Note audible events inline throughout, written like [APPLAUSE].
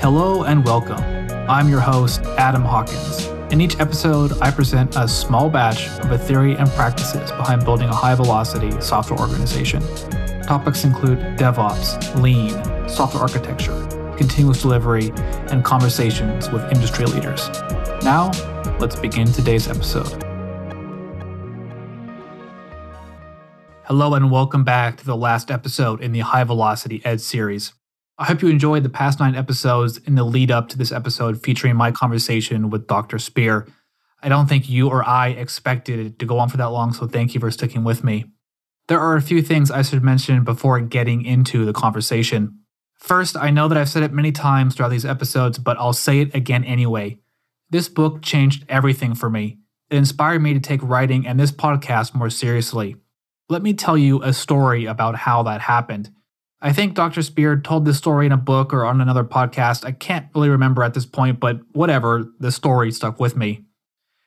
Hello and welcome. I'm your host, Adam Hawkins. In each episode, I present a small batch of the theory and practices behind building a high velocity software organization. Topics include DevOps, Lean, software architecture, continuous delivery, and conversations with industry leaders. Now, let's begin today's episode. Hello, and welcome back to the last episode in the High Velocity Edge series. I hope you enjoyed the past nine episodes in the lead up to this episode featuring my conversation with Dr. Spear. I don't think you or I expected it to go on for that long, so thank you for sticking with me. There are a few things I should mention before getting into the conversation. First, I know that I've said it many times throughout these episodes, but I'll say it again anyway. This book changed everything for me. It inspired me to take writing and this podcast more seriously. Let me tell you a story about how that happened. I think Dr. Spear told this story in a book or on another podcast. I can't really remember at this point, but whatever, the story stuck with me.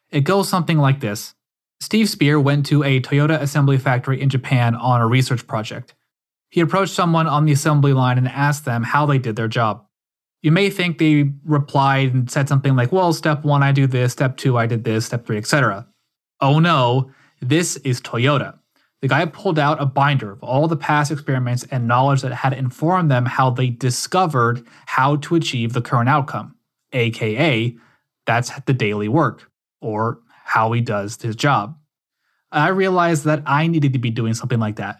It goes something like this Steve Spear went to a Toyota assembly factory in Japan on a research project. He approached someone on the assembly line and asked them how they did their job. You may think they replied and said something like, well, step one, I do this, step two, I did this, step three, etc. Oh no, this is Toyota. The guy pulled out a binder of all the past experiments and knowledge that had informed them how they discovered how to achieve the current outcome, aka, that's the daily work, or how he does his job. I realized that I needed to be doing something like that.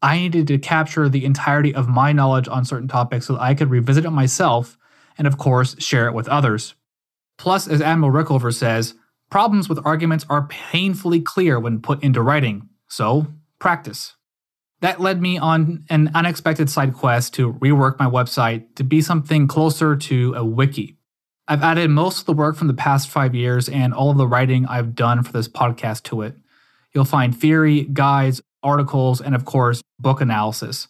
I needed to capture the entirety of my knowledge on certain topics so that I could revisit it myself and, of course, share it with others. Plus, as Admiral Rickover says, problems with arguments are painfully clear when put into writing. So, practice. That led me on an unexpected side quest to rework my website to be something closer to a wiki. I've added most of the work from the past five years and all of the writing I've done for this podcast to it. You'll find theory, guides, articles, and of course, book analysis.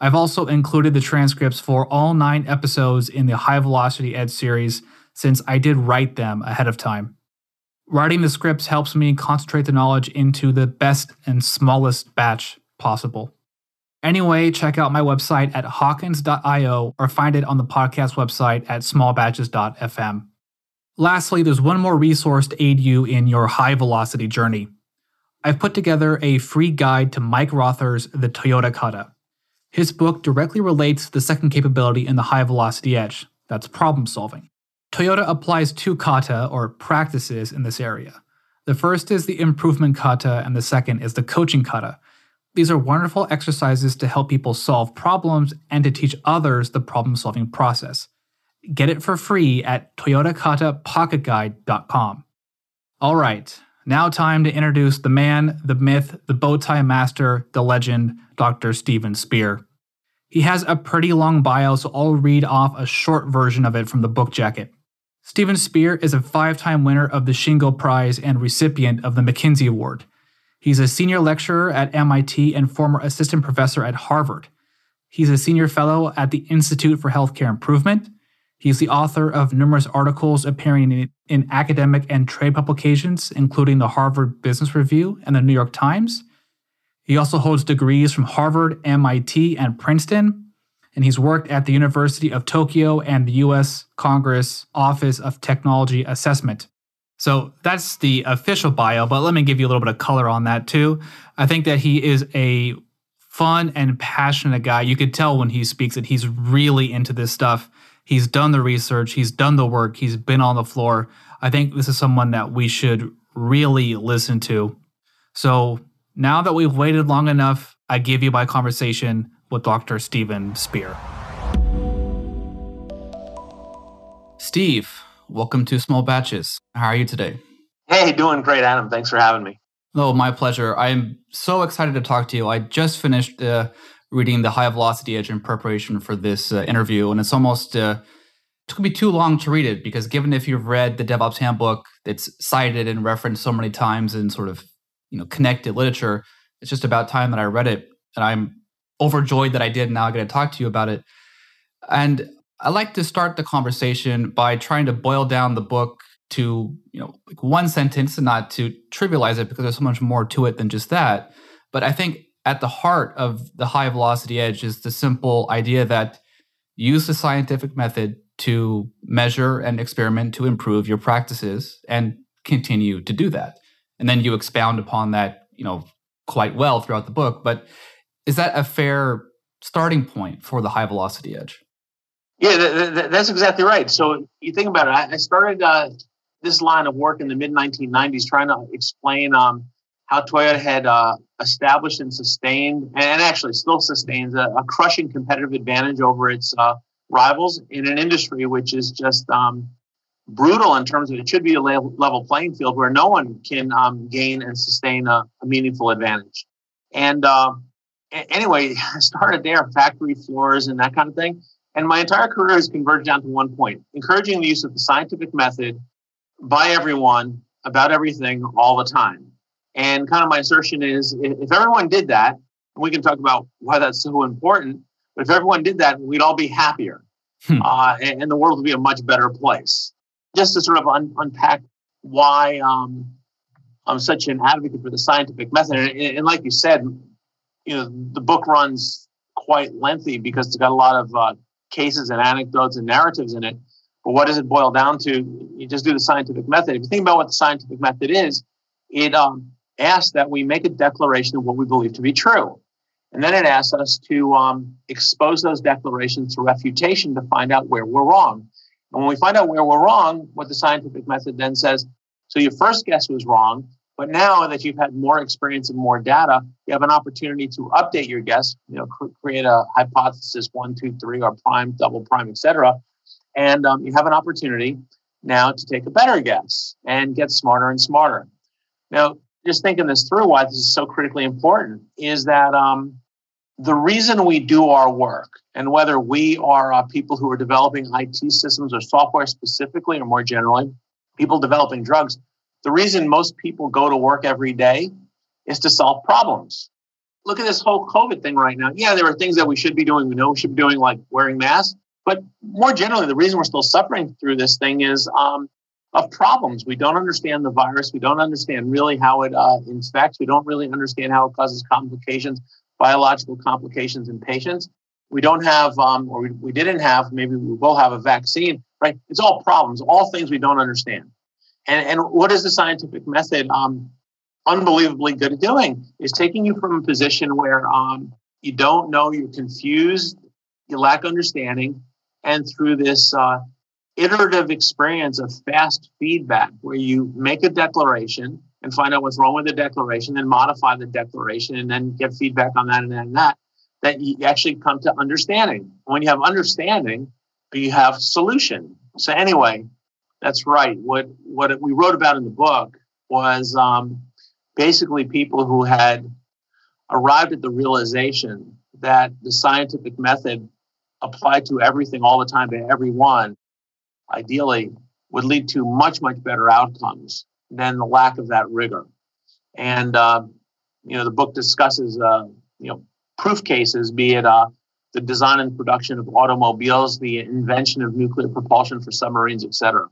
I've also included the transcripts for all nine episodes in the High Velocity Edge series since I did write them ahead of time. Writing the scripts helps me concentrate the knowledge into the best and smallest batch possible. Anyway, check out my website at hawkins.io or find it on the podcast website at smallbatches.fm. Lastly, there's one more resource to aid you in your high velocity journey. I've put together a free guide to Mike Rother's The Toyota Kata. His book directly relates to the second capability in the high velocity edge that's problem solving. Toyota applies two kata, or practices, in this area. The first is the improvement kata, and the second is the coaching kata. These are wonderful exercises to help people solve problems and to teach others the problem solving process. Get it for free at toyotakatapocketguide.com. All right, now time to introduce the man, the myth, the bow tie master, the legend, Dr. Steven Spear. He has a pretty long bio, so I'll read off a short version of it from the book jacket. Steven Spear is a five time winner of the Shingo Prize and recipient of the McKinsey Award. He's a senior lecturer at MIT and former assistant professor at Harvard. He's a senior fellow at the Institute for Healthcare Improvement. He's the author of numerous articles appearing in, in, academic and trade publications, including the Harvard Business Review and the New York Times. He also holds degrees from Harvard, MIT, and Princeton, and he's worked at the University of Tokyo and the US Congress Office of Technology Assessment. So that's the official bio, but let me give you a little bit of color on that too. I think that he is a fun and passionate guy. You could tell when he speaks that he's really into this stuff. He's done the research, he's done the work, he's been on the floor. I think this is someone that we should really listen to. So now that we've waited long enough, I give you my conversation with Dr. Steven Spear. Steve, welcome to Small Batches. How are you today? Hey, doing great, Adam. Thanks for having me. Oh, my pleasure. I'm so excited to talk to you. I just finished uh, reading The High Velocity Edge in preparation for this uh, interview, and it's almost uh, took me too long to read it because given if you've read the DevOps Handbook, it's cited and referenced so many times in sort of you know connected literature. It's just about time that I read it, and I'm overjoyed that I did. Now I get to talk to you about it. And I like to start the conversation by trying to boil down the book to you know like one sentence and not to trivialize it because there's so much more to it than just that. But I think at the heart of the high velocity edge is the simple idea that use the scientific method to measure and experiment to improve your practices and continue to do that. And then you expound upon that, you know, quite well throughout the book. But is that a fair starting point for the high velocity edge? Yeah, th- th- that's exactly right. So you think about it. I started uh, this line of work in the mid 1990s trying to explain um, how Toyota had uh, established and sustained, and actually still sustains, a, a crushing competitive advantage over its uh, rivals in an industry which is just um, brutal in terms of it should be a level playing field where no one can um, gain and sustain a, a meaningful advantage. And uh, anyway, I [LAUGHS] started there, factory floors and that kind of thing. And my entire career has converged down to one point encouraging the use of the scientific method by everyone about everything all the time. And kind of my assertion is if everyone did that, and we can talk about why that's so important, but if everyone did that, we'd all be happier. Hmm. Uh, and, and, the world would be a much better place. Just to sort of un- unpack why um, I'm such an advocate for the scientific method. And, and, like you said, you know, the book runs quite lengthy because it's got a lot of uh, cases and anecdotes and narratives in it. But what does it boil down to? You just do the scientific method. If you think about what the scientific method is, it um, asks that we make a declaration of what we believe to be true. And then it asks us to um, expose those declarations to refutation to find out where we're wrong. And when we find out where we're wrong, what the scientific method then says, so your first guess was wrong, but now that you've had more experience and more data, you have an opportunity to update your guess, you know, cr- create a hypothesis one, two, three, or prime, double prime, etc. And um, you have an opportunity now to take a better guess and get smarter and smarter. Now, just thinking this through, why this is so critically important is that um, the reason we do our work, and whether we are uh, people who are developing IT systems or software specifically, or more generally, people developing drugs, the reason most people go to work every day is to solve problems. Look at this whole COVID thing right now. Yeah, there are things that we should be doing. We know we should be doing, like wearing masks. But more generally, the reason we're still suffering through this thing is um, of problems. We don't understand the virus. We don't understand really how it uh, infects. We don't really understand how it causes complications, biological complications in patients. We don't have, um, or we, we didn't have, maybe we will have a vaccine, right? It's all problems, all things we don't understand. And, and what is the scientific method um, unbelievably good at doing? Is taking you from a position where um, you don't know, you're confused, you lack understanding, and through this uh, iterative experience of fast feedback where you make a declaration and find out what's wrong with the declaration, then modify the declaration, and then get feedback on that and and that, that you actually come to understanding. When you have understanding, you have solution. So anyway, that's right. What what we wrote about in the book was um, basically people who had arrived at the realization that the scientific method applied to everything all the time to everyone ideally would lead to much, much better outcomes than the lack of that rigor. And, uh, you know, the book discusses, uh, you know, proof cases, be it uh, the design and production of automobiles, the invention of nuclear propulsion for submarines, et cetera.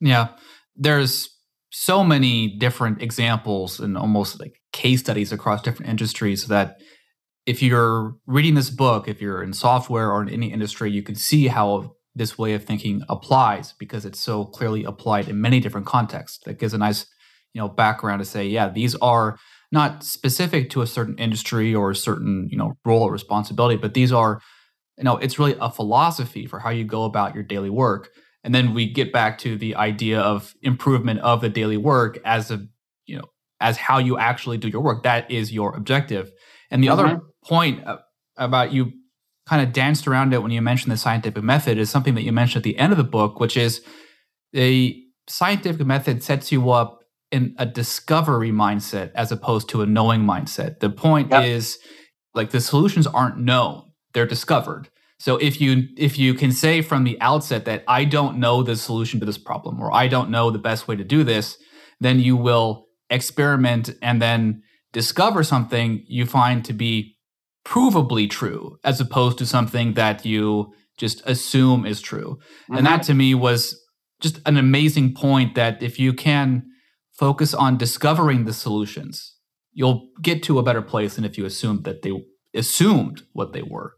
Yeah. There's so many different examples and almost like case studies across different industries that if you're reading this book, if you're in software or in any industry, you can see how this way of thinking applies because it's so clearly applied in many different contexts. That gives a nice, you know, background to say, yeah, these are not specific to a certain industry or a certain, you know, role or responsibility, but these are, you know, it's really a philosophy for how you go about your daily work. And then we get back to the idea of improvement of the daily work as a, you know, as how you actually do your work. That is your objective. And the mm-hmm. other point about you kind of danced around it when you mentioned the scientific method is something that you mentioned at the end of the book, which is the scientific method sets you up in a discovery mindset as opposed to a knowing mindset. The point yep. is like the solutions aren't known, they're discovered. So if you if you can say from the outset that I don't know the solution to this problem or I don't know the best way to do this, then you will experiment and then discover something you find to be provably true as opposed to something that you just assume is true. Mm-hmm. And that to me was just an amazing point that if you can focus on discovering the solutions, you'll get to a better place than if you assumed that they assumed what they were.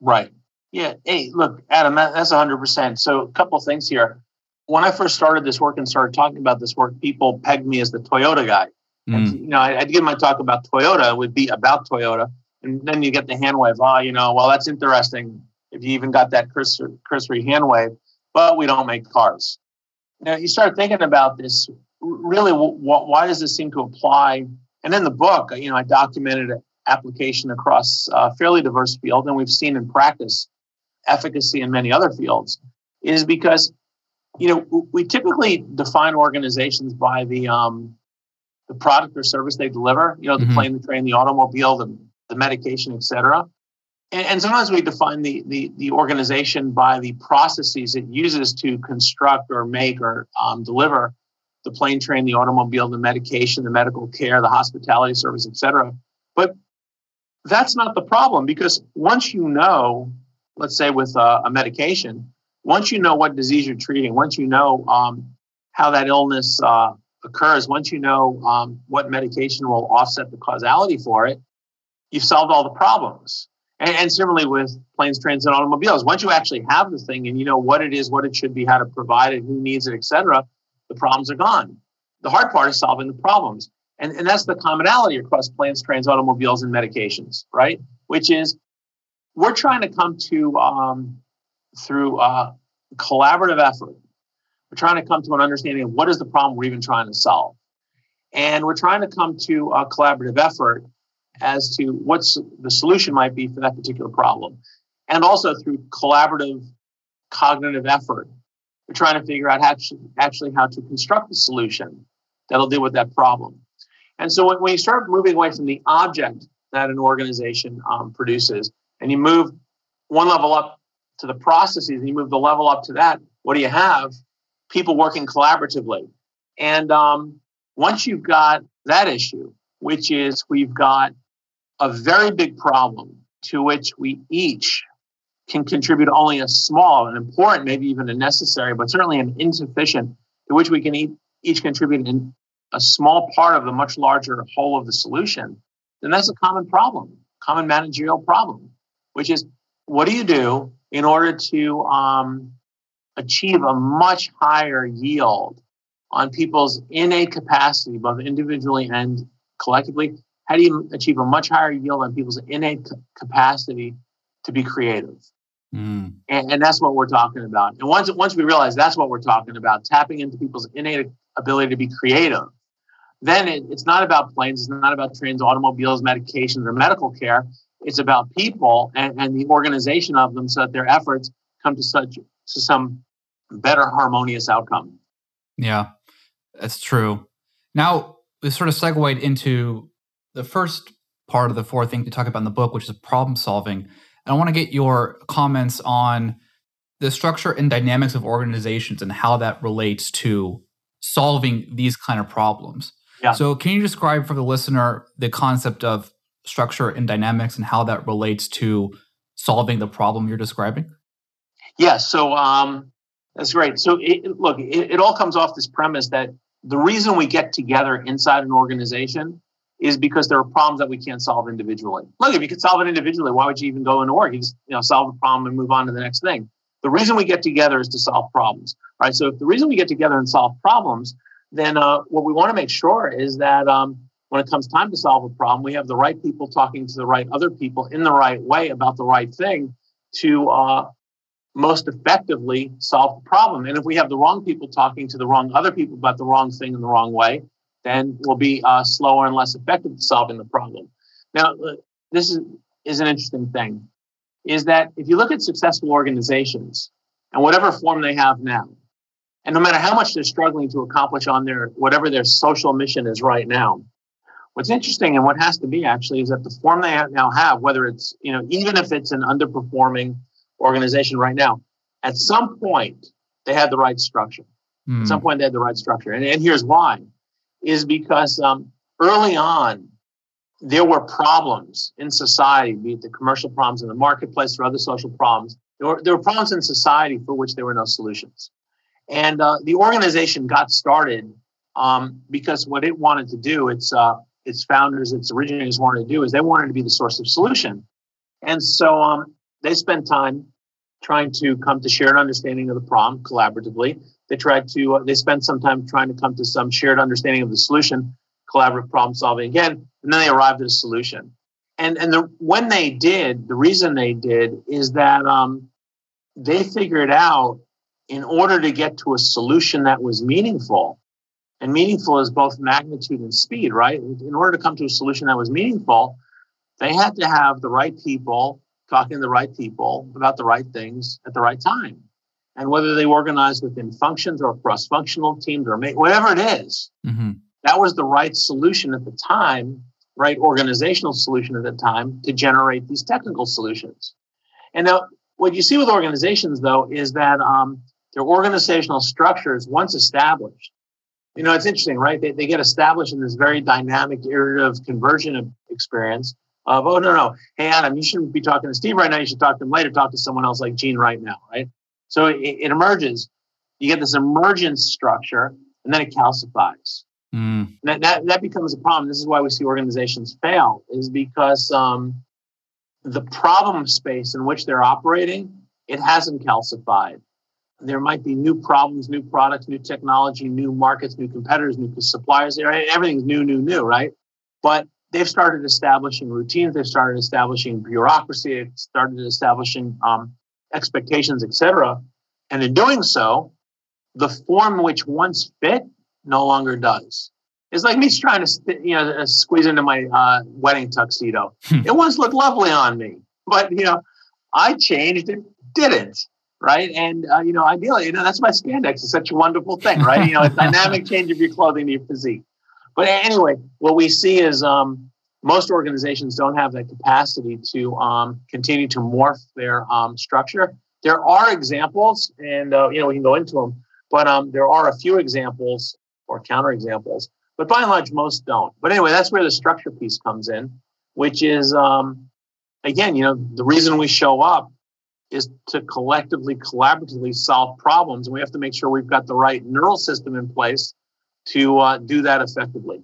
Right. Yeah. Hey, look, Adam, that, that's 100%. So, a couple things here. When I first started this work and started talking about this work, people pegged me as the Toyota guy. Mm. And, you know, I, would give my talk about Toyota, it would be about Toyota. And then you get the hand wave. Oh, you know, well, that's interesting if you even got that cursory hand wave, but we don't make cars. Now, you start thinking about this really, why does this seem to apply? And in the book, you know, I documented application across a fairly diverse field, and we've seen in practice efficacy in many other fields, is because you know we typically define organizations by the um, the product or service they deliver. You know, the mm-hmm. plane, the train, the automobile, the, the medication, etc. And, and sometimes we define the, the the organization by the processes it uses to construct or make or um, deliver the plane, train, the automobile, the medication, the medical care, the hospitality service, etc. But that's not the problem because once you know, let's say with a, a medication, once you know what disease you're treating, once you know um, how that illness uh, occurs, once you know um, what medication will offset the causality for it, you've solved all the problems. And, and similarly with planes, trains, and automobiles, once you actually have the thing and you know what it is, what it should be, how to provide it, who needs it, etc., the problems are gone. The hard part is solving the problems. And, and that's the commonality across planes, trains, automobiles, and medications, right? Which is we're trying to come to, um, through uh, collaborative effort, we're trying to come to an understanding of what is the problem we're even trying to solve. And we're trying to come to a collaborative effort as to what's the solution might be for that particular problem. And also through collaborative cognitive effort, we're trying to figure out actually how to construct the solution that'll deal with that problem. And so when, when you start moving away from the object that an organization um, produces, and you move one level up to the processes, and you move the level up to that, what do you have? People working collaboratively. And um, once you've got that issue, which is we've got a very big problem to which we each can contribute only a small, an important, maybe even a necessary, but certainly an insufficient, to which we can each contribute in a small part of the much larger whole of the solution, then that's a common problem, common managerial problem, which is what do you do in order to um, achieve a much higher yield on people's innate capacity, both individually and collectively? How do you achieve a much higher yield on people's innate capacity to be creative? Mm. And, and, that's what we're talking about. And once once we realize that's what we're talking about, tapping into people's innate ability to be creative, then it, it's not about planes, it's not about trains, automobiles, medications, or medical care. It's about people and, and the organization of them so that their efforts come to such to some better harmonious outcome. Yeah, that's true. Now we sort of segued into the first part of the four things we talk about in the book, which is problem solving. And I want to get your comments on the structure and dynamics of organizations and how that relates to solving these kind of problems. Yeah. So, can you describe for the listener the concept of structure and dynamics and how that relates to solving the problem you're describing? Yeah. So, um, that's great. So, it, look, it, it all comes off this premise that the reason we get together inside an organization is because there are problems that we can't solve individually. Look, if you could solve it individually, why would you even go into org? You just you know solve the problem and move on to the next thing. The reason we get together is to solve problems, right? So if the reason we get together and solve problems then uh, what we want to make sure is that um, when it comes time to solve a problem, we have the right people talking to the right other people in the right way about the right thing to uh, most effectively solve the problem. And if we have the wrong people talking to the wrong other people about the wrong thing in the wrong way, then we'll be uh, slower and less effective at solving the problem. Now, uh, this is, is an interesting thing, is that if you look at successful organizations and whatever form they have now, and no matter how much they're struggling to accomplish on their whatever their social mission is right now, what's interesting and what has to be actually is that the form they now have, whether it's, you know, even if it's an underperforming organization right now, at some point they had the right structure. Mm. At some hmm. point they had the right structure. And, and here's why is because um, early on, there were problems in society, be it the commercial problems in the marketplace or other social problems. There were, there were problems in society for which there were no solutions. And uh, the organization got started um, because what it wanted to do, its uh, its founders, its originators wanted to do, is they wanted to be the source of solution. And so um, they spent time trying to come to shared understanding of the problem collaboratively. They tried to, uh, they spent some time trying to come to some shared understanding of the solution, collaborative problem solving again, and then they arrived at a solution. And, and the, when they did, the reason they did is that um, they figured out in order to get to a solution that was meaningful, and meaningful is both magnitude and speed, right? In order to come to a solution that was meaningful, they had to have the right people talking to the right people about the right things at the right time. And whether they organized within functions or cross functional teams or whatever it is, mm-hmm. that was the right solution at the time, right organizational solution at the time to generate these technical solutions. And now, what you see with organizations, though, is that um, their organizational structures, once established, you know, it's interesting, right? They, they get established in this very dynamic, iterative conversion of experience of, oh, no, no. Hey, Adam, you shouldn't be talking to Steve right now. You should talk to him later. Talk to someone else like Gene right now, right? So it, it emerges. You get this emergence structure, and then it calcifies. Mm. That, that, that becomes a problem. This is why we see organizations fail, is because um, the problem space in which they're operating, it hasn't calcified. There might be new problems, new products, new technology, new markets, new competitors, new suppliers. Everything's new, new, new, right? But they've started establishing routines, they've started establishing bureaucracy, they've started establishing um, expectations, etc. And in doing so, the form which once fit no longer does. It's like me trying to, you know, uh, squeeze into my uh, wedding tuxedo. Hmm. it once looked lovely on me, but you know, I changed, it didn't, right? And uh, you know, ideally, you know, that's why spandex is such a wonderful thing, right? You know, a [LAUGHS] dynamic change of your clothing to your physique. But anyway, what we see is um, most organizations don't have that capacity to um, continue to morph their um, structure. There are examples, and uh, you know we can go into them, but um, there are a few examples or counterexamples. But by and large, most don't. But anyway, that's where the structure piece comes in, which is um, again, you know, the reason we show up is to collectively, collaboratively solve problems, and we have to make sure we've got the right neural system in place to uh, do that effectively.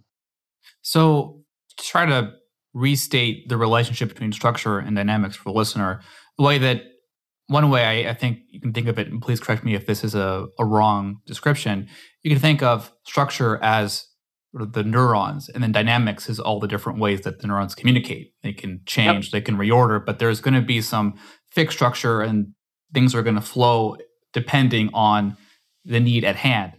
So, to try to restate the relationship between structure and dynamics for the listener, the way that one way I, I, think you can think of it, and please correct me if this is a, a wrong description, you can think of structure as the neurons, and then dynamics is all the different ways that the neurons communicate. They can change, yep. they can reorder, but there's going to be some fixed structure, and things are going to flow depending on the need at hand.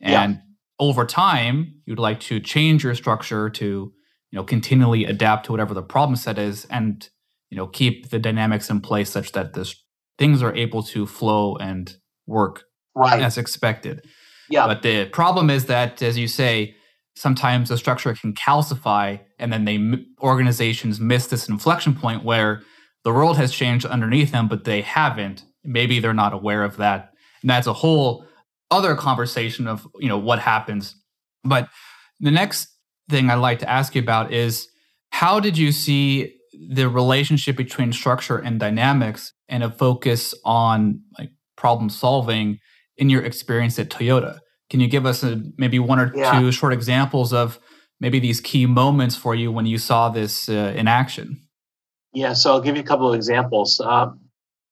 And over time, you'd like to change your structure to, you know, continually adapt to whatever the problem set is and, you know, keep the dynamics in place such that this things are able to flow and work right. as expected. Yeah. But the problem is that, as you say, sometimes the structure can calcify and then they organizations miss this inflection point where the world has changed underneath them, but they haven't. Maybe they're not aware of that. And that's a whole other conversation of you know what happens. But the next thing I'd like to ask you about is how did you see the relationship between structure and dynamics and a focus on like problem solving in your experience at Toyota? Can you give us a, maybe one or yeah. two short examples of maybe these key moments for you when you saw this uh, in action? Yeah, so I'll give you a couple of examples. Uh,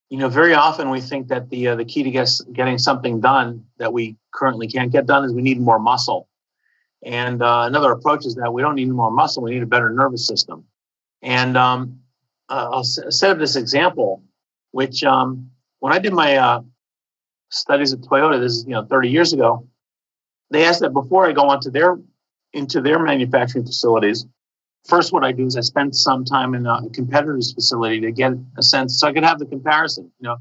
you know, very often we think that the uh, the key to get, getting something done that we currently can't get done is we need more muscle. And uh, another approach is that we don't need more muscle; we need a better nervous system. And um, uh, I'll set up this example, which um, when I did my uh, studies at Toyota, this is you know 30 years ago, they asked that before I go onto their into their manufacturing facilities, first what I do is I spend some time in a competitor's facility to get a sense so I could have the comparison, you know.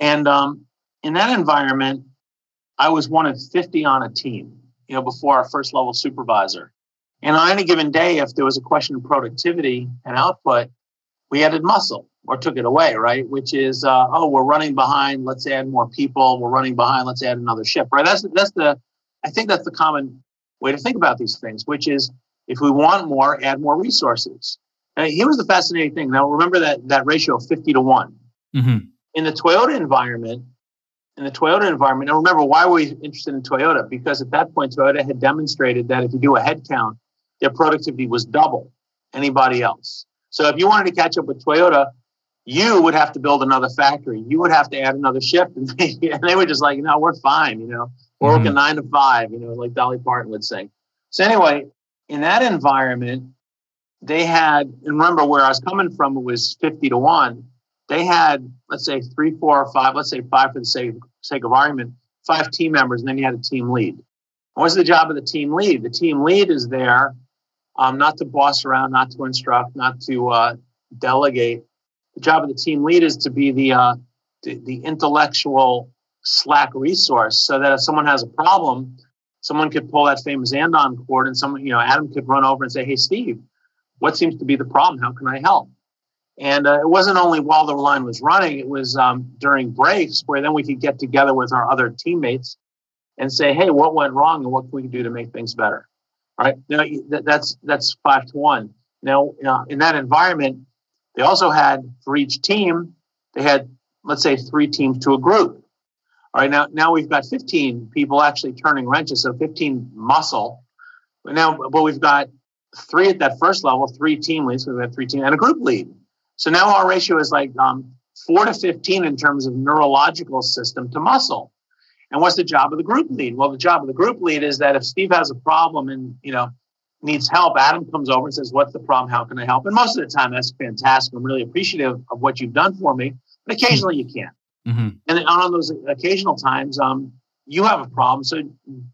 And um, in that environment, I was one of 50 on a team, you know, before our first level supervisor. And on any given day, if there was a question of productivity and output, we added muscle or took it away, right? Which is, uh, oh, we're running behind. Let's add more people. We're running behind. Let's add another ship, right? That's that's the, I think that's the common way to think about these things, which is if we want more, add more resources. Now, here was the fascinating thing. Now, remember that, that ratio of 50 to one. Mm-hmm. In the Toyota environment, in the Toyota environment, and remember, why were we interested in Toyota? Because at that point, Toyota had demonstrated that if you do a head count, their productivity was double anybody else. So if you wanted to catch up with Toyota, you would have to build another factory. You would have to add another shift. And [LAUGHS] they, and they were just like, no, we're fine. You know, we're mm-hmm. working nine to five, you know, like Dolly Parton would say. So anyway, in that environment, they had, and remember where I was coming from, it was 50 to one. They had, let's say three, four, or five, let's say five for the sake, sake of argument, five team members, and then you had a team lead. What's the job of the team lead? The team lead is there um, not to boss around, not to instruct, not to uh, delegate, the job of the team lead is to be the, uh, the, the intellectual slack resource so that if someone has a problem, someone could pull that famous andon cord and someone, you know, Adam could run over and say, Hey, Steve, what seems to be the problem? How can I help? And uh, it wasn't only while the line was running, it was um, during breaks where then we could get together with our other teammates and say, Hey, what went wrong and what can we do to make things better? All right. Now, that's, that's five to one. Now, uh, in that environment, they also had for each team, they had, let's say, three teams to a group. All right, now, now we've got 15 people actually turning wrenches, so 15 muscle. But now, but we've got three at that first level, three team leads, we've got three teams, and a group lead. So now our ratio is like um, four to 15 in terms of neurological system to muscle. And what's the job of the group lead? Well, the job of the group lead is that if Steve has a problem and, you know, needs help, Adam comes over and says, What's the problem? How can I help? And most of the time, that's fantastic. I'm really appreciative of what you've done for me. But occasionally, you can't. Mm-hmm. And on those occasional times, um, you have a problem. So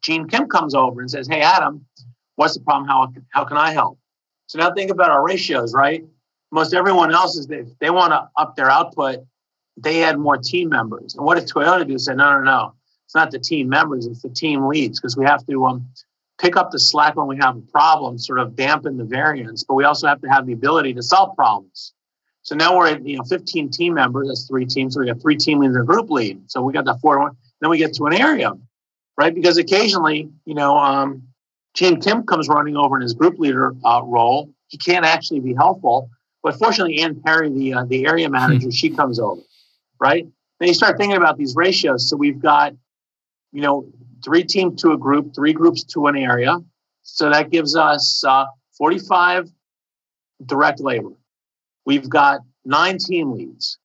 Gene Kim comes over and says, Hey, Adam, what's the problem? How, how can I help? So now think about our ratios, right? Most everyone else is if they want to up their output, they add more team members. And what did Toyota do? Say, no, no, no. It's not the team members, it's the team leads because we have to um, pick up the slack when we have a problem, sort of dampen the variance, but we also have to have the ability to solve problems. So now we're at you know 15 team members. That's three teams. So we got three team leads and group lead. So we got that four one. Then we get to an area, right? Because occasionally, you know, um, Gene Kim comes running over in his group leader uh, role. He can't actually be helpful, but fortunately, Ann Perry, the uh, the area manager, she comes over, right? Then you start thinking about these ratios. So we've got, you know, three teams to a group, three groups to an area. So that gives us uh, 45 direct labor. We've got nine team leads.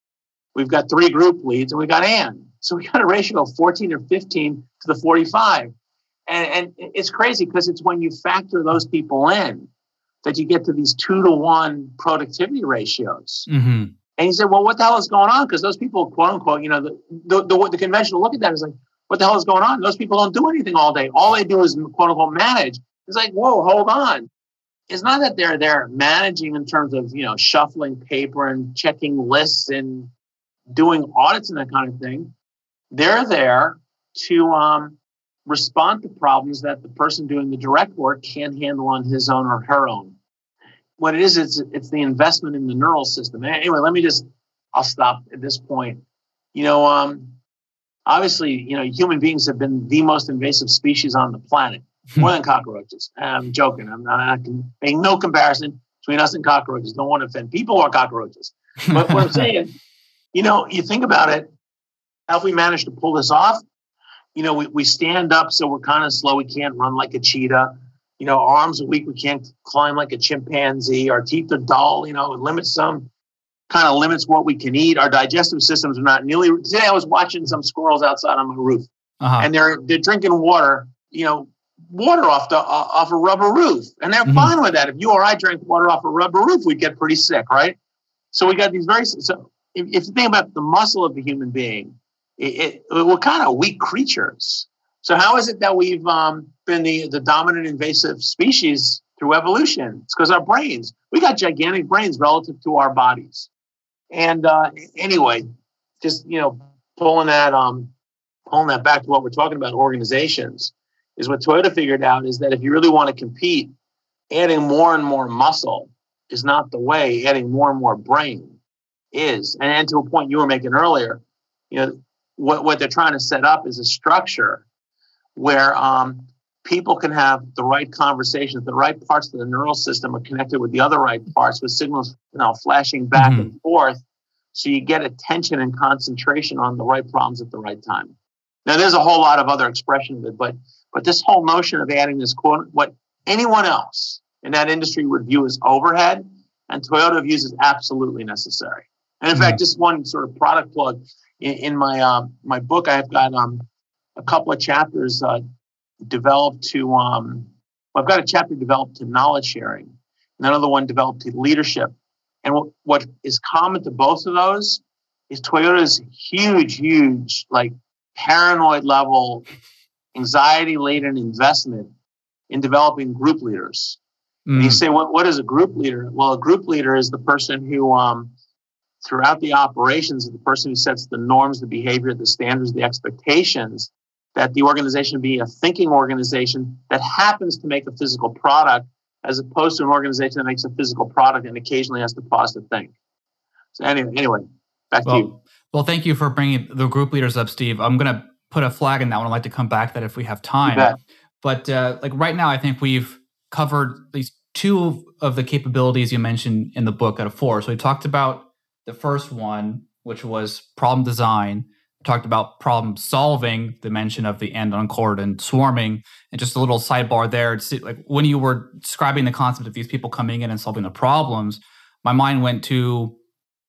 We've got three group leads, and we got Ann. So we got a ratio of 14 or 15 to the 45. And, and it's crazy because it's when you factor those people in that you get to these two to one productivity ratios. Mm-hmm. And he said, well, what the hell is going on? Because those people, quote unquote, you know, the, the, the, the conventional look at that is like, what the hell is going on? Those people don't do anything all day. All they do is quote unquote manage. It's like, whoa, hold on. It's not that they're there managing in terms of, you know, shuffling paper and checking lists and doing audits and that kind of thing. They're there to um, respond to problems that the person doing the direct work can't handle on his own or her own. What it is, it's, it's the investment in the neural system. Anyway, let me just, I'll stop at this point. You know, um, obviously, you know, human beings have been the most invasive species on the planet. More than cockroaches. I'm joking. I'm not, I can make no comparison between us and cockroaches. Don't want to offend people or cockroaches. [LAUGHS] But what I'm saying, you know, you think about it, how have we managed to pull this off? You know, we, we stand up, so we're kind of slow. We can't run like a cheetah. You know, arms are weak. We can't climb like a chimpanzee. Our teeth are dull. You know, it limits some kind of limits what we can eat. Our digestive systems are not nearly. Today I was watching some squirrels outside on my roof, uh-huh. and they're they're drinking water. You know, water off the off a rubber roof, and they're mm-hmm. fine with that. If you or I drank water off a rubber roof, we'd get pretty sick, right? So we got these very. So if, if you think about the muscle of the human being, it, it, we're kind of weak creatures. So how is it that we've um, been the, the dominant invasive species through evolution? It's because our brains. We got gigantic brains relative to our bodies. And uh, anyway, just you know, pulling that um, pulling that back to what we're talking about, organizations, is what Toyota figured out is that if you really want to compete, adding more and more muscle is not the way. Adding more and more brain is. And, and to a point you were making earlier, you know, what what they're trying to set up is a structure where um, people can have the right conversations, the right parts of the neural system are connected with the other right parts with signals, you know, flashing back mm-hmm. and forth. So you get attention and concentration on the right problems at the right time. Now there's a whole lot of other expression of it, but but this whole notion of adding this quote, what anyone else in that industry would view as overhead and Toyota views as absolutely necessary. And in mm-hmm. fact, just one sort of product plug in, in my uh, my book, I've got um, a couple of chapters uh, developed to. Um, well, I've got a chapter developed to knowledge sharing, another one developed to leadership. And what, what is common to both of those is Toyota's huge, huge, like paranoid level, anxiety laden investment in developing group leaders. Mm. And you say, what, what is a group leader? Well, a group leader is the person who, um, throughout the operations, is the person who sets the norms, the behavior, the standards, the expectations that the organization be a thinking organization that happens to make a physical product as opposed to an organization that makes a physical product and occasionally has to pause to think. So anyway, anyway back well, to you. Well, thank you for bringing the group leaders up, Steve. I'm going to put a flag in that one. I'd like to come back to that if we have time. But uh, like right now, I think we've covered at least two of the capabilities you mentioned in the book out of four. So we talked about the first one, which was problem design. We talked about problem solving, the mention of the andon cord and swarming, and just a little sidebar there. It's like when you were describing the concept of these people coming in and solving the problems, my mind went to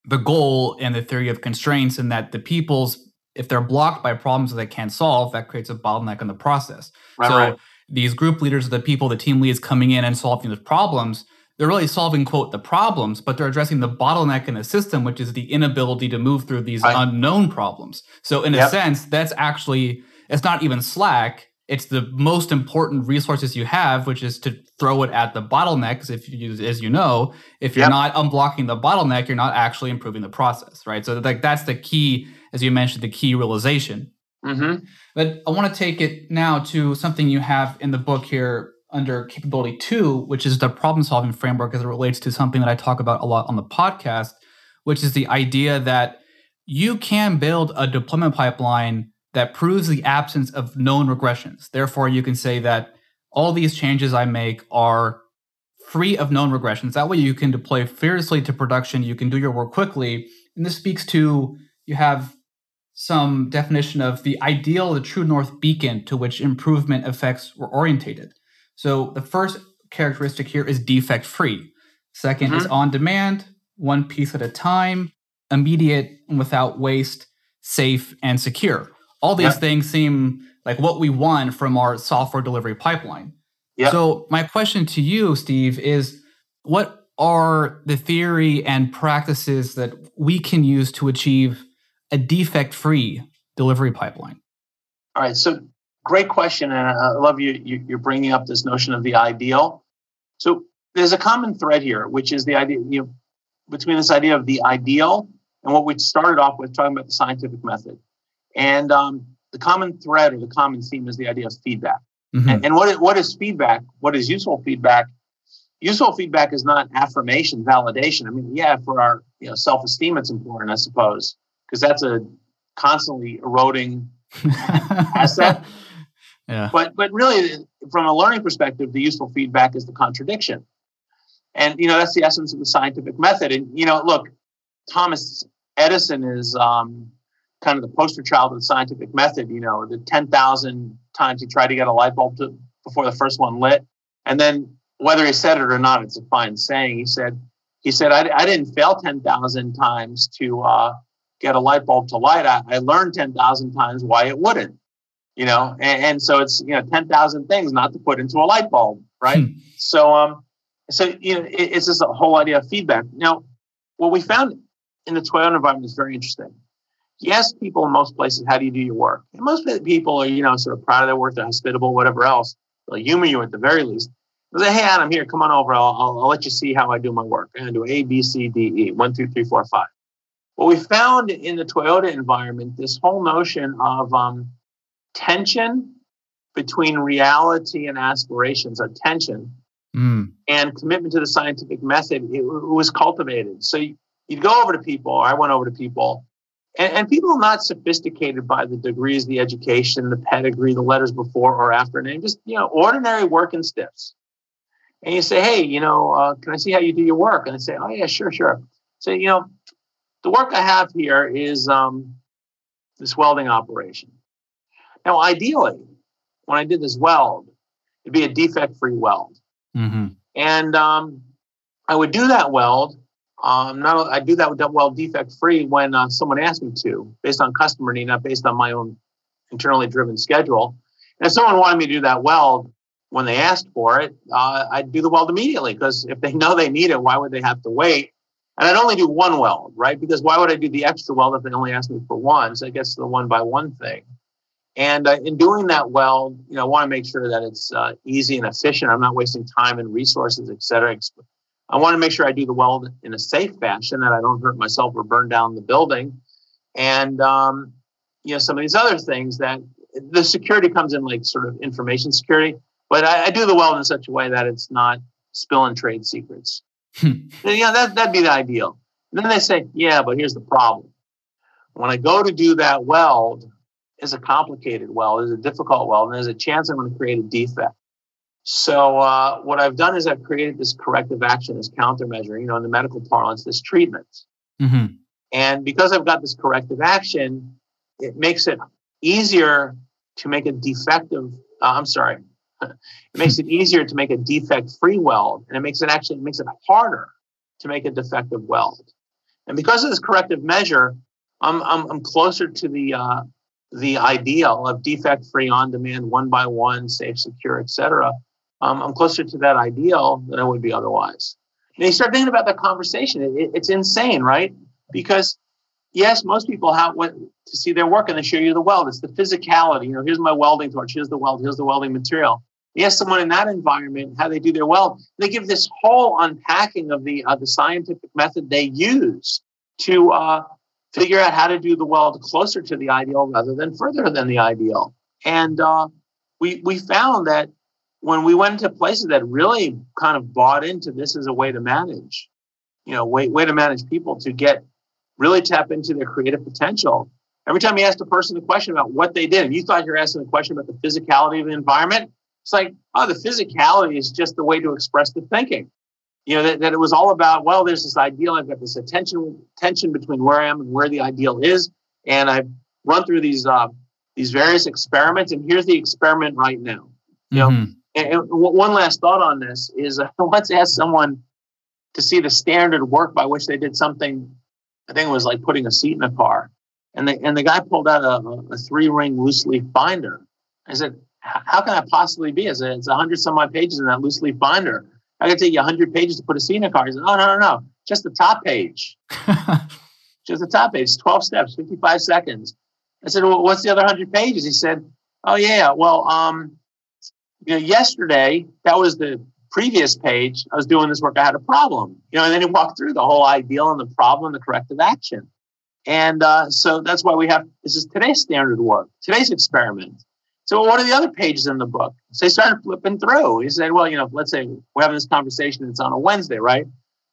the goal and the theory of constraints, and that the people's if they're blocked by problems that they can't solve, that creates a bottleneck in the process. Right, so right. these group leaders, are the people, the team leads coming in and solving the problems, they're really solving quote the problems, but they're addressing the bottleneck in the system, which is the inability to move through these right. unknown problems. So in yep. a sense, that's actually it's not even slack. It's the most important resources you have, which is to throw it at the bottlenecks. If you, as you know, if you're yep. not unblocking the bottleneck, you're not actually improving the process, right? So like that's the key as you mentioned, the key realization. Mm-hmm. But I want to take it now to something you have in the book here under capability two, which is the problem solving framework as it relates to something that I talk about a lot on the podcast, which is the idea that you can build a deployment pipeline that proves the absence of known regressions. Therefore, you can say that all these changes I make are free of known regressions. That way, you can deploy fearlessly to production. You can do your work quickly. And this speaks to you have some definition of the ideal, the true north beacon to which improvement effects were orientated. So the first characteristic here is defect free. 2nd mm-hmm. is on demand, one piece at a time, immediate and without waste, safe and secure. All these yep. things seem like what we want from our software delivery pipeline. Yep. So my question to you, Steve, is what are the theory and practices that we can use to achieve a defect free delivery pipeline? All right. So, great question. And I love you, you, are bringing up this notion of the ideal. So, there's a common thread here, which is the idea, you know, between this idea of the ideal and what we started off with talking about the scientific method. And um, the common thread or the common theme is the idea of feedback. Mm-hmm. And, and what, is, what is feedback? What is useful feedback? Useful feedback is not affirmation, validation. I mean, yeah, for our you know self-esteem, it's important, I suppose because that's a constantly eroding [LAUGHS] asset. Yeah. But but really, from a learning perspective, the useful feedback is the contradiction, and you know that's the essence of the scientific method. And you know, look, Thomas Edison is um, kind of the poster child of the scientific method. You know, the ten thousand times he tried to get a light bulb to, before the first one lit, and then whether he said it or not, it's a fine saying. He said he said I, I didn't fail ten thousand times to uh, get a light bulb to light, I, I learned 10,000 times why it wouldn't, you know, and, and so it's, you know, 10,000 things not to put into a light bulb. Right. Hmm. So, um, so, you know, it, it's just a whole idea of feedback. Now, what we found in the Toyota environment is very interesting. You ask people in most places, how do you do your work? And most people are, you know, sort of proud of their work, they're hospitable, whatever else. They'll humor you at the very least. They'll say, hey, Adam, here, come on over. I'll, I'll, I'll, let you see how I do my work. And to do A, B, C, D, E, one, two, three, four, five. What we found in the Toyota environment, this whole notion of um, tension between reality and aspirations, a tension, mm. and commitment to the scientific method, it, it was cultivated. So you, would go over to people, I went over to people, and, and, people not sophisticated by the degrees, the education, the pedigree, the letters before or after name, just you know, ordinary working stiffs. And you say, hey, you know, uh, can I see how you do your work? And they say, oh yeah, sure, sure. So you know, the work I have here is um, this welding operation. Now, ideally, when I did this weld, it'd be a defect-free weld, mm-hmm. and um, I would do that weld Um, not I do that with weld defect free when uh, someone asked me to, based on customer need, not based on my own internally driven schedule. And if someone wanted me to do that weld when they asked for it, uh, I'd do the weld immediately because if they [LAUGHS] know they need it, why would they have to wait? And I'd only do one weld, right? Because why would I do the extra weld if they only ask me for one? So it gets to the one by one thing. And uh, in doing that weld, you know, I want to make sure that it's uh, easy and efficient. I'm not wasting time and resources, et cetera. I want to make sure I do the weld in a safe fashion that I don't hurt myself or burn down the building. And, um, you know, some of these other things that the security comes in like sort of information security, but I, I do the weld in such a way that it's not spilling trade secrets. Hmm. and, yeah, that, that'd be the ideal. And then they say, yeah, but here's the problem. When I go to do that weld, is a complicated weld, is a difficult weld, and there's a chance I'm going to create a defect. So uh, what I've done is I've created this corrective action, this countermeasure, you know, in the medical parlance, this treatment. Mm-hmm. And because I've got this corrective action, it makes it easier to make a defective. Uh, I'm sorry, it makes it easier to make a defect-free weld, and it makes it actually it makes it harder to make a defective weld. And because of this corrective measure, I'm I'm, I'm closer to the uh, the ideal of defect-free, on-demand, one by one, safe, secure, etc um, I'm closer to that ideal than I would be otherwise. And you start thinking about that conversation. It, it's insane, right? Because yes, most people have to see their work and they show you the weld. It's the physicality. You know, here's my welding torch. Here's the weld. Here's the welding material. Yes, someone in that environment, how they do their weld, they give this whole unpacking of the uh, the scientific method they use to uh, figure out how to do the weld closer to the ideal rather than further than the ideal. And uh, we we found that when we went to places that really kind of bought into this as a way to manage, you know, way, way to manage people to get really tap into their creative potential. Every time you asked a person a question about what they did, and you thought you were asking a question about the physicality of the environment, it's like, oh, the physicality is just the way to express the thinking. You know, that, that it was all about, well, there's this ideal, I've got this attention tension between where I am and where the ideal is. And I've run through these uh, these various experiments, and here's the experiment right now. You know, mm-hmm. And one last thought on this is uh, [LAUGHS] once asked someone to see the standard work by which they did something. I think it was like putting a seat in a car, and the and the guy pulled out a, a three ring loose leaf binder. I said, "How can that possibly be?" I "It's a hundred some odd pages in that loose leaf binder. I could take you a hundred pages to put a scene in a car." He said, "Oh no no no, just the top page, [LAUGHS] just the top page, twelve steps, fifty five seconds." I said, "Well, what's the other hundred pages?" He said, "Oh yeah, well um." you know, yesterday, that was the previous page. I was doing this work. I had a problem, you know, and then he walked through the whole ideal and the problem, the corrective action. And uh, so that's why we have this is today's standard work, today's experiment. So what are the other pages in the book? So he started flipping through. He said, well, you know, let's say we're having this conversation. It's on a Wednesday, right?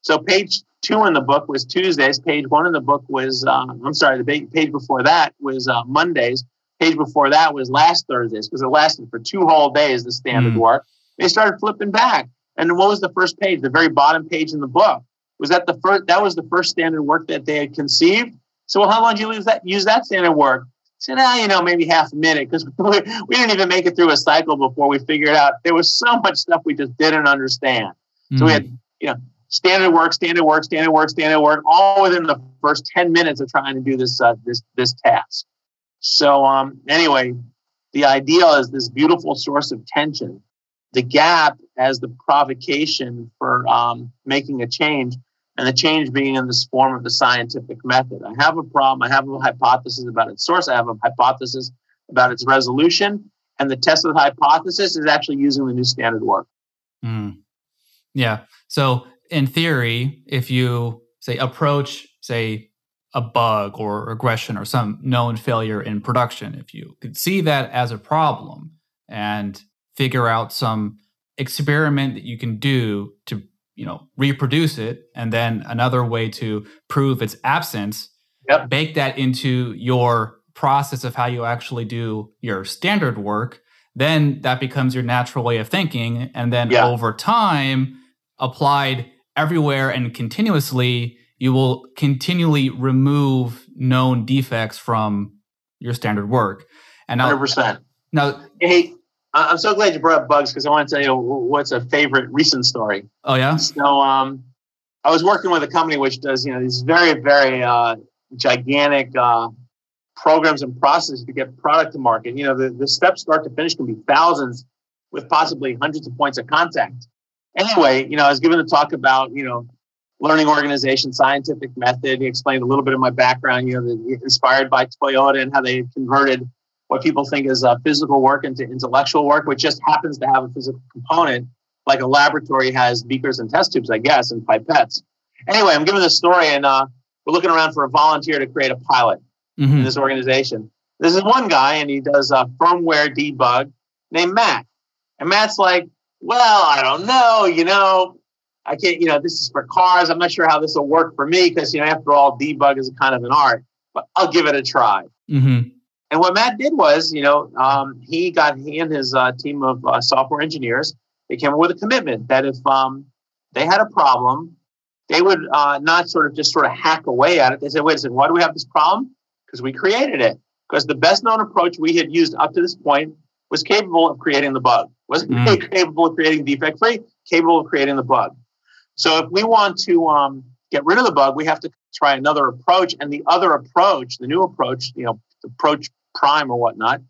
So page two in the book was Tuesdays. Page one in the book was, uh, I'm sorry, the page before that was uh, Mondays page before that was last Thursday's because it lasted for two whole days, the standard mm. work. They started flipping back. And what was the first page? The very bottom page in the book. Was that the first that was the first standard work that they had conceived? So well, how long did you use that use that standard work? Said, ah, you know, maybe half a minute because [LAUGHS] we, we didn't even make it through a cycle before we figured out there was so much stuff we just didn't understand. Mm. So we had, mm. you know, standard work, standard work, standard work, standard work, all within the first 10 minutes of trying to do this uh, this this task. So um, anyway, the ideal is this beautiful source of tension. The gap as the provocation for um, making a change, and the change being in this form of the scientific method. I have a problem. I have a hypothesis about its source. I have a hypothesis about its resolution, and the test of the hypothesis is actually using the new standard work. Mm. Yeah. So in theory, if you say approach, say a bug or regression or some known failure in production. If you could see that as a problem and figure out some experiment that you can do to you know reproduce it and then another way to prove its absence yep. bake that into your process of how you actually do your standard work then that becomes your natural way of thinking and then yeah. over time applied everywhere and continuously you will continually remove known defects from your standard work. And now, 100%. Now, hey, I'm so glad you brought up bugs because I want to tell you what's a favorite recent story. Oh yeah. So, um, I was working with a company which does, you know, these very, very uh, gigantic uh, programs and processes to get product to market. You know, the, the steps start to finish can be thousands with possibly hundreds of points of contact. Anyway, you know, I was given a talk about, you know, learning organization, scientific method. He explained a little bit of my background, you know, the, inspired by Toyota and how they converted what people think is uh, physical work into intellectual work, which just happens to have a physical component, like a laboratory has beakers and test tubes, I guess, and pipettes. Anyway, I'm giving this story, and uh, we're looking around for a volunteer to create a pilot mm-hmm. in this organization. This is one guy, and he does a firmware debug named Matt. And Matt's like, well, I don't know, you know, I can't, you know, this is for cars. I'm not sure how this will work for me because, you know, after all, debug is kind of an art, but I'll give it a try. Mm-hmm. And what Matt did was, you know, um, he got he and his uh, team of uh, software engineers. They came up with a commitment that if um, they had a problem, they would uh, not sort of just sort of hack away at it. They said, "Wait a second, why do we have this problem? Because we created it. Because the best known approach we had used up to this point was capable of creating the bug. Wasn't mm. [LAUGHS] capable of creating defect free, capable of creating the bug. So if we want to um, get rid of the bug, we have to try another approach. And the other approach, the new approach, you know, approach prime or whatnot,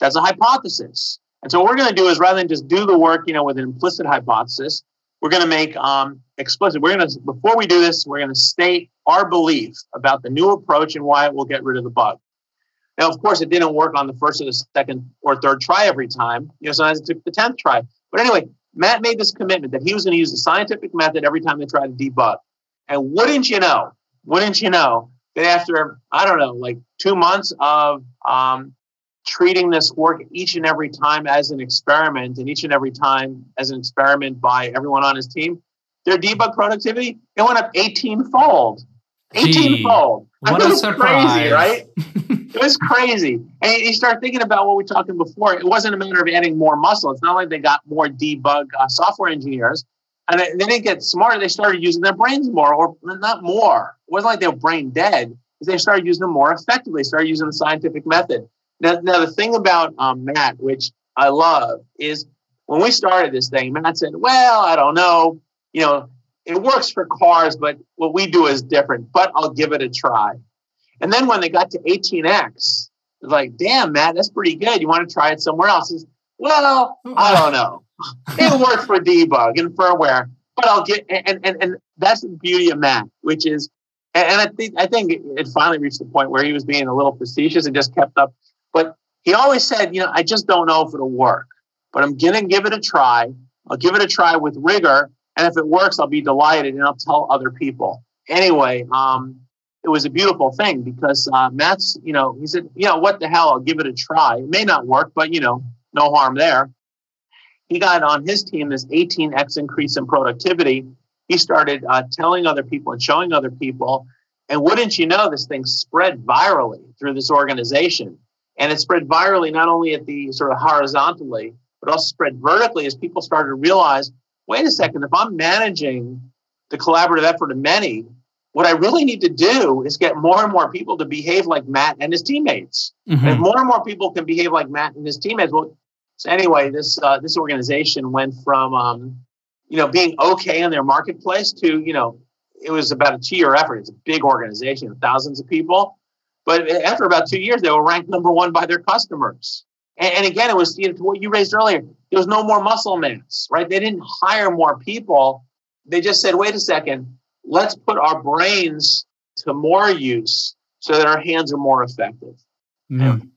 that's a hypothesis. And so what we're going to do is rather than just do the work, you know, with an implicit hypothesis, we're going to make um, explicit. We're going to before we do this, we're going to state our belief about the new approach and why it will get rid of the bug. Now, of course, it didn't work on the first or the second or third try every time. You know, sometimes it took the tenth try. But anyway, Matt made this commitment that he was going to use the scientific method every time they tried to debug. And wouldn't you know? Wouldn't you know that after I don't know, like two months of um, treating this work each and every time as an experiment, and each and every time as an experiment by everyone on his team, their debug productivity it went up 18 fold. 18 fold. What a surprise. crazy, right? [LAUGHS] it was crazy. And you start thinking about what we were talking before. It wasn't a matter of adding more muscle. It's not like they got more debug uh, software engineers. And then they get smarter. They started using their brains more, or not more. It wasn't like they were brain dead. They started using them more effectively. Started using the scientific method. Now, now the thing about um, Matt, which I love, is when we started this thing, Matt said, "Well, I don't know. You know, it works for cars, but what we do is different. But I'll give it a try." And then when they got to 18x, they're like, "Damn, Matt, that's pretty good. You want to try it somewhere else?" Says, well, I don't know. It works for debug and firmware, but I'll get and and and that's the beauty of Matt, which is and I think I think it finally reached the point where he was being a little facetious and just kept up but he always said, you know, I just don't know if it'll work, but I'm to give it a try. I'll give it a try with rigor. And if it works, I'll be delighted and I'll tell other people. Anyway, um, it was a beautiful thing because uh, Matt's, you know, he said, you know, what the hell? I'll give it a try. It may not work, but, you know, no harm there. He got on his team this 18x increase in productivity. He started uh, telling other people and showing other people. And wouldn't you know, this thing spread virally through this organization. And it spread virally, not only at the sort of horizontally, but also spread vertically as people started to realize wait a second, if I'm managing the collaborative effort of many, what I really need to do is get more and more people to behave like Matt and his teammates. Mm-hmm. And if more and more people can behave like Matt and his teammates, well, so anyway, this uh, this organization went from um, you know being okay in their marketplace to you know it was about a two year effort. It's a big organization, thousands of people, but after about two years, they were ranked number one by their customers. And, and again, it was you know, what you raised earlier. There was no more muscle mass, right? They didn't hire more people. They just said, wait a second, let's put our brains to more use so that our hands are more effective. Mm.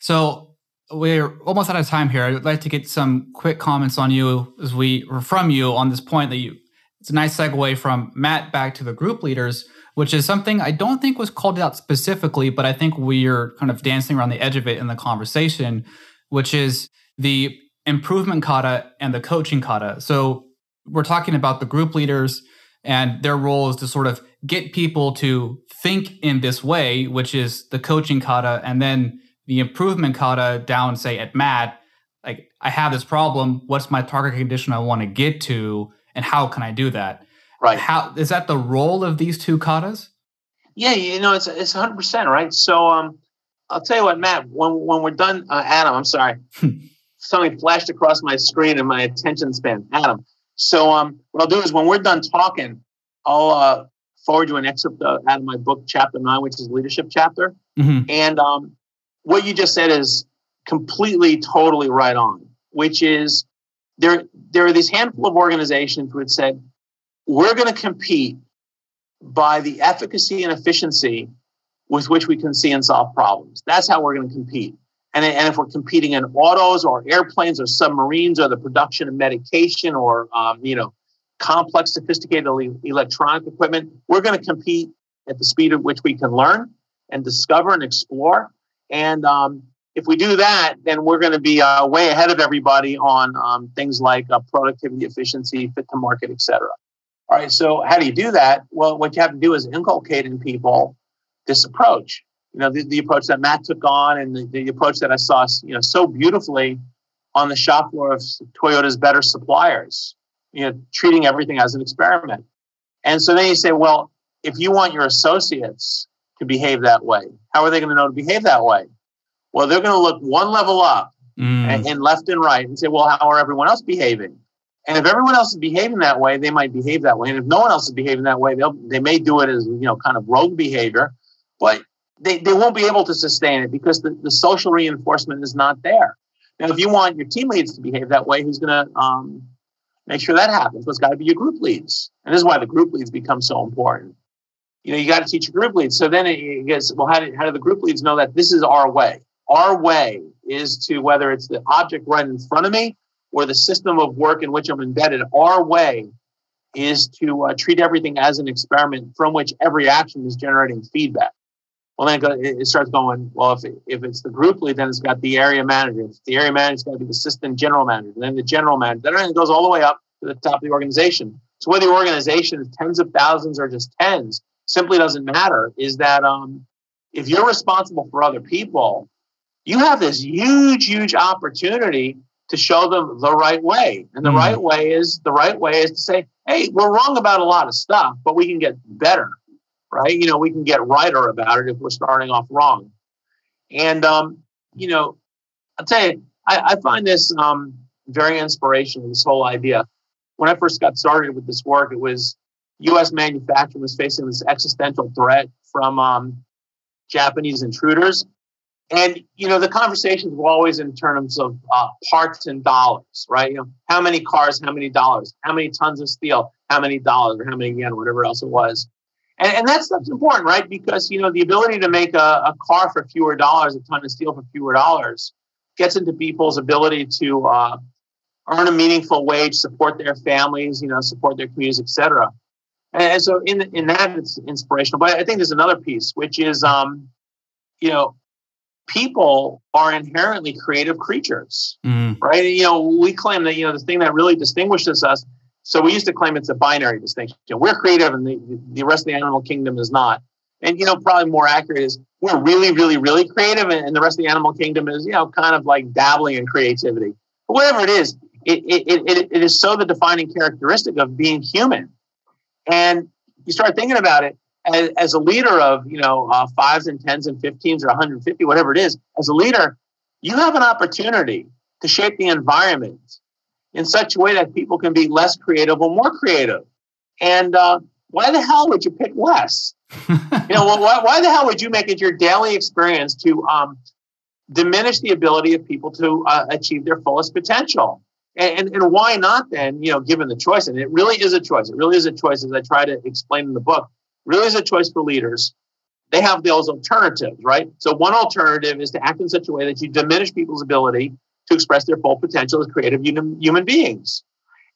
So we're almost out of time here. I'd like to get some quick comments on you as we or from you on this point that you. It's a nice segue from Matt back to the group leaders which is something I don't think was called out specifically, but I think we're kind of dancing around the edge of it in the conversation, which is the improvement kata and the coaching kata. So we're talking about the group leaders and their role is to sort of get people to think in this way, which is the coaching kata, and then the improvement kata down, say at Matt, like I have this problem. What's my target condition I want to get to, and how can I do that? Right. How is that the role of these two katas? Yeah, you know, it's it's 100 percent right. So, um, I'll tell you what, Matt. When when we're done, uh, Adam, I'm sorry, something flashed across my screen and my attention span. Adam. So, um, what I'll do is when we're done talking, I'll uh, forward you an excerpt out of my book, Chapter Nine, which is leadership chapter. Mm-hmm. And um, what you just said is completely, totally right on. Which is there there are these handful of organizations which said we're going to compete by the efficacy and efficiency with which we can see and solve problems. That's how we're going to compete. And, and if we're competing in autos or airplanes or submarines or the production of medication or um, you know complex, sophisticated electronic equipment, we're going to compete at the speed at which we can learn and discover and explore. And um, if we do that, then we're going to be uh, way ahead of everybody on um, things like uh, productivity, efficiency, fit to market, et cetera. All right. So how do you do that? Well, what you have to do is inculcate in people this approach. You know, the, the approach that Matt took on and the, the approach that I saw, you know, so beautifully on the shop floor of Toyota's better suppliers, you know, treating everything as an experiment. And so then you say, well, if you want your associates to behave that way, how are they going to know to behave that way? Well, they're going to look one level up mm. and, and left and right and say, well, how are everyone else behaving? And if everyone else is behaving that way, they might behave that way. And if no one else is behaving that way, they'll they may do it as you know kind of rogue behavior, but they, they won't be able to sustain it because the, the social reinforcement is not there. Now, if you want your team leads to behave that way, who's going to um, make sure that happens? Well, it's got to be your group leads, and this is why the group leads become so important. You know, you got to teach your group leads. So then it gets well. How do, how do the group leads know that this is our way? Our way is to whether it's the object right in front of me or the system of work in which I'm embedded, our way is to uh, treat everything as an experiment from which every action is generating feedback. Well, then it starts going, well, if, it, if it's the group lead, then it's got the area manager. If the area manager, it's got to be the assistant general manager, then the general manager. Then it goes all the way up to the top of the organization. So whether the organization is tens of thousands or just tens simply doesn't matter. Is that um, if you're responsible for other people, you have this huge, huge opportunity to show them the right way. And the mm. right way is the right way is to say, hey, we're wrong about a lot of stuff, but we can get better, right? You know, we can get righter about it if we're starting off wrong. And, um, you know, I'll tell you, I, I find this um, very inspirational, this whole idea. When I first got started with this work, it was U.S. manufacturing was facing this existential threat from um, Japanese intruders. And you know the conversations were always in terms of uh, parts and dollars right? You know how many cars how many dollars? How many tons of steel? How many dollars? Or how many yen whatever else it was. And, and that stuff's important right? Because you know the ability to make a, a, car for fewer dollars a ton of steel for fewer dollars gets into people's ability to uh, earn a meaningful wage support their families you know support their communities etc and, and so in, in that it's inspirational but i think there's another piece which is um, you know people are inherently creative creatures, mm. right? You know, we claim that, you know, the thing that really distinguishes us. So we used to claim it's a binary distinction. We're creative and the, the rest of the animal kingdom is not. And, you know, probably more accurate is we're really, really, really creative and, the rest of the animal kingdom is, you know, kind of like dabbling in creativity. But whatever it is, it, it, it, it is so the defining characteristic of being human. And you start thinking about it, as, as a leader of you know uh, fives and tens and fifteens or 150 whatever it is as a leader you have an opportunity to shape the environment in such a way that people can be less creative or more creative. And uh, why the hell would you pick less you know well, why, why, the hell would you make it your daily experience to um, diminish the ability of people to uh, achieve their fullest potential and, and, and why not then you know given the choice and it really is a choice it really is a choice as i try to explain in the book really is a choice for leaders. They have those alternatives, right? So one alternative is to act in such a way that you diminish people's ability to express their full potential as creative human, human beings.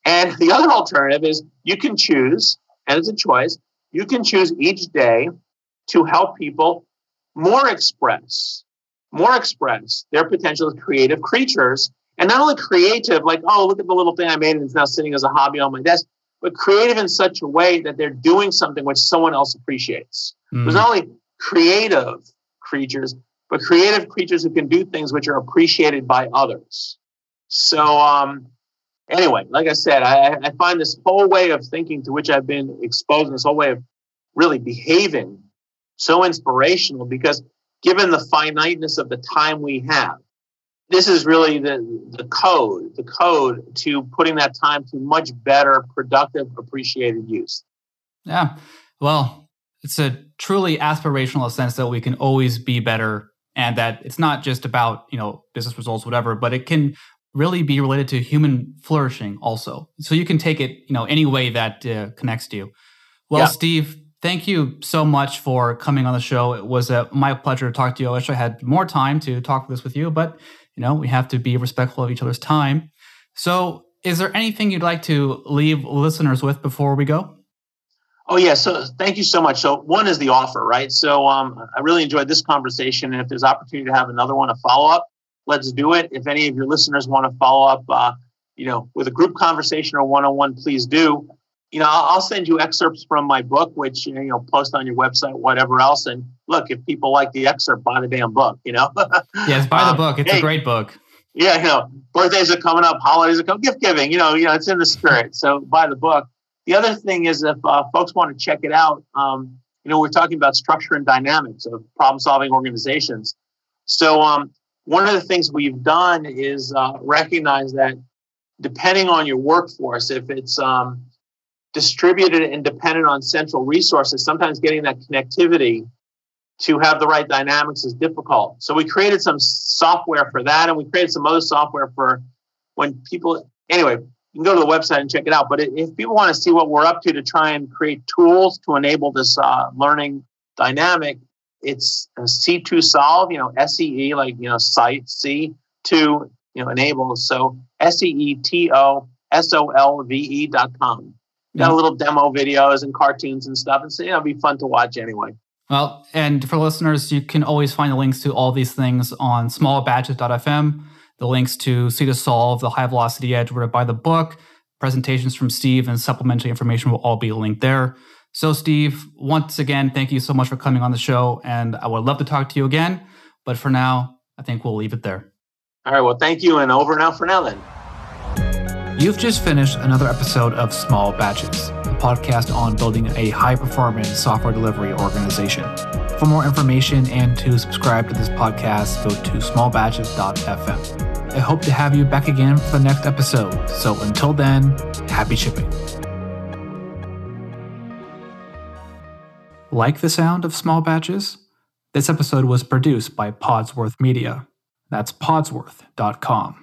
And [LAUGHS] the other alternative is you can choose, and it's a choice, you can choose each day to help people more express, more express their potential as creative creatures. And not only creative, like, oh, look at the little thing I made and it's now sitting as a hobby on my desk, but creative in such a way that they're doing something which someone else appreciates. Mm. There's not only creative creatures, but creative creatures who can do things which are appreciated by others. So, um, anyway, like I said, I, I find this whole way of thinking to which I've been exposed, and this whole way of really behaving so inspirational because given the finiteness of the time we have, this is really the, the code, the code to putting that time to much better, productive, appreciated use. Yeah. Well, it's a truly aspirational sense that we can always be better and that it's not just about, you know, business results, whatever, but it can really be related to human flourishing also. So you can take it, you know, any way that uh, connects to you. Well, yeah. Steve, thank you so much for coming on the show. It was uh, my pleasure to talk to you. I wish I had more time to talk this with you, but you know, we have to be respectful of each other's time. So, is there anything you'd like to leave listeners with before we go? Oh yeah, so thank you so much. So one is the offer, right? So um, I really enjoyed this conversation, and if there's opportunity to have another one, a follow up, let's do it. If any of your listeners want to follow up, uh, you know, with a group conversation or one on one, please do. You know, I'll send you excerpts from my book, which you know, post on your website, whatever else. And look, if people like the excerpt, buy the damn book. You know. [LAUGHS] yes, buy the um, book. It's hey, a great book. Yeah, you know, birthdays are coming up, holidays are coming, gift giving. You know, you know, it's in the spirit. [LAUGHS] So buy the book. The other thing is if uh, folks want to check it out, um, you know, we're talking about structure and dynamics of problem solving organizations. So um, one of the things we've done is uh, recognize that depending on your workforce, if it's um, distributed and dependent on central resources, sometimes getting that connectivity to have the right dynamics is difficult. So we created some software for that, and we created some other software for when people. Anyway, you can go to the website and check it out. But if people want to see what we're up to to try and create tools to enable this uh, learning dynamic, it's See to Solve, you know, SEE, like, you know, site C2, you know, enable. So S E E T O S O L V E dot com. Got a little demo videos and cartoons and stuff. And so, you know, it'll be fun to watch anyway. Well, and for listeners, you can always find the links to all these things on smallbatches.fm the links to See to Solve, the High Velocity Edge, where to buy the book, presentations from Steve, and supplementary information will all be linked there. So, Steve, once again, thank you so much for coming on the show. And I would love to talk to you again. But for now, I think we'll leave it there. All right. Well, thank you. And over now for now, then. You've just finished another episode of Small Batches, a podcast on building a high performance software delivery organization. For more information and to subscribe to this podcast, go to smallbatches.fm. I hope to have you back again for the next episode. So until then, happy shipping. Like the sound of small batches? This episode was produced by Podsworth Media. That's podsworth.com.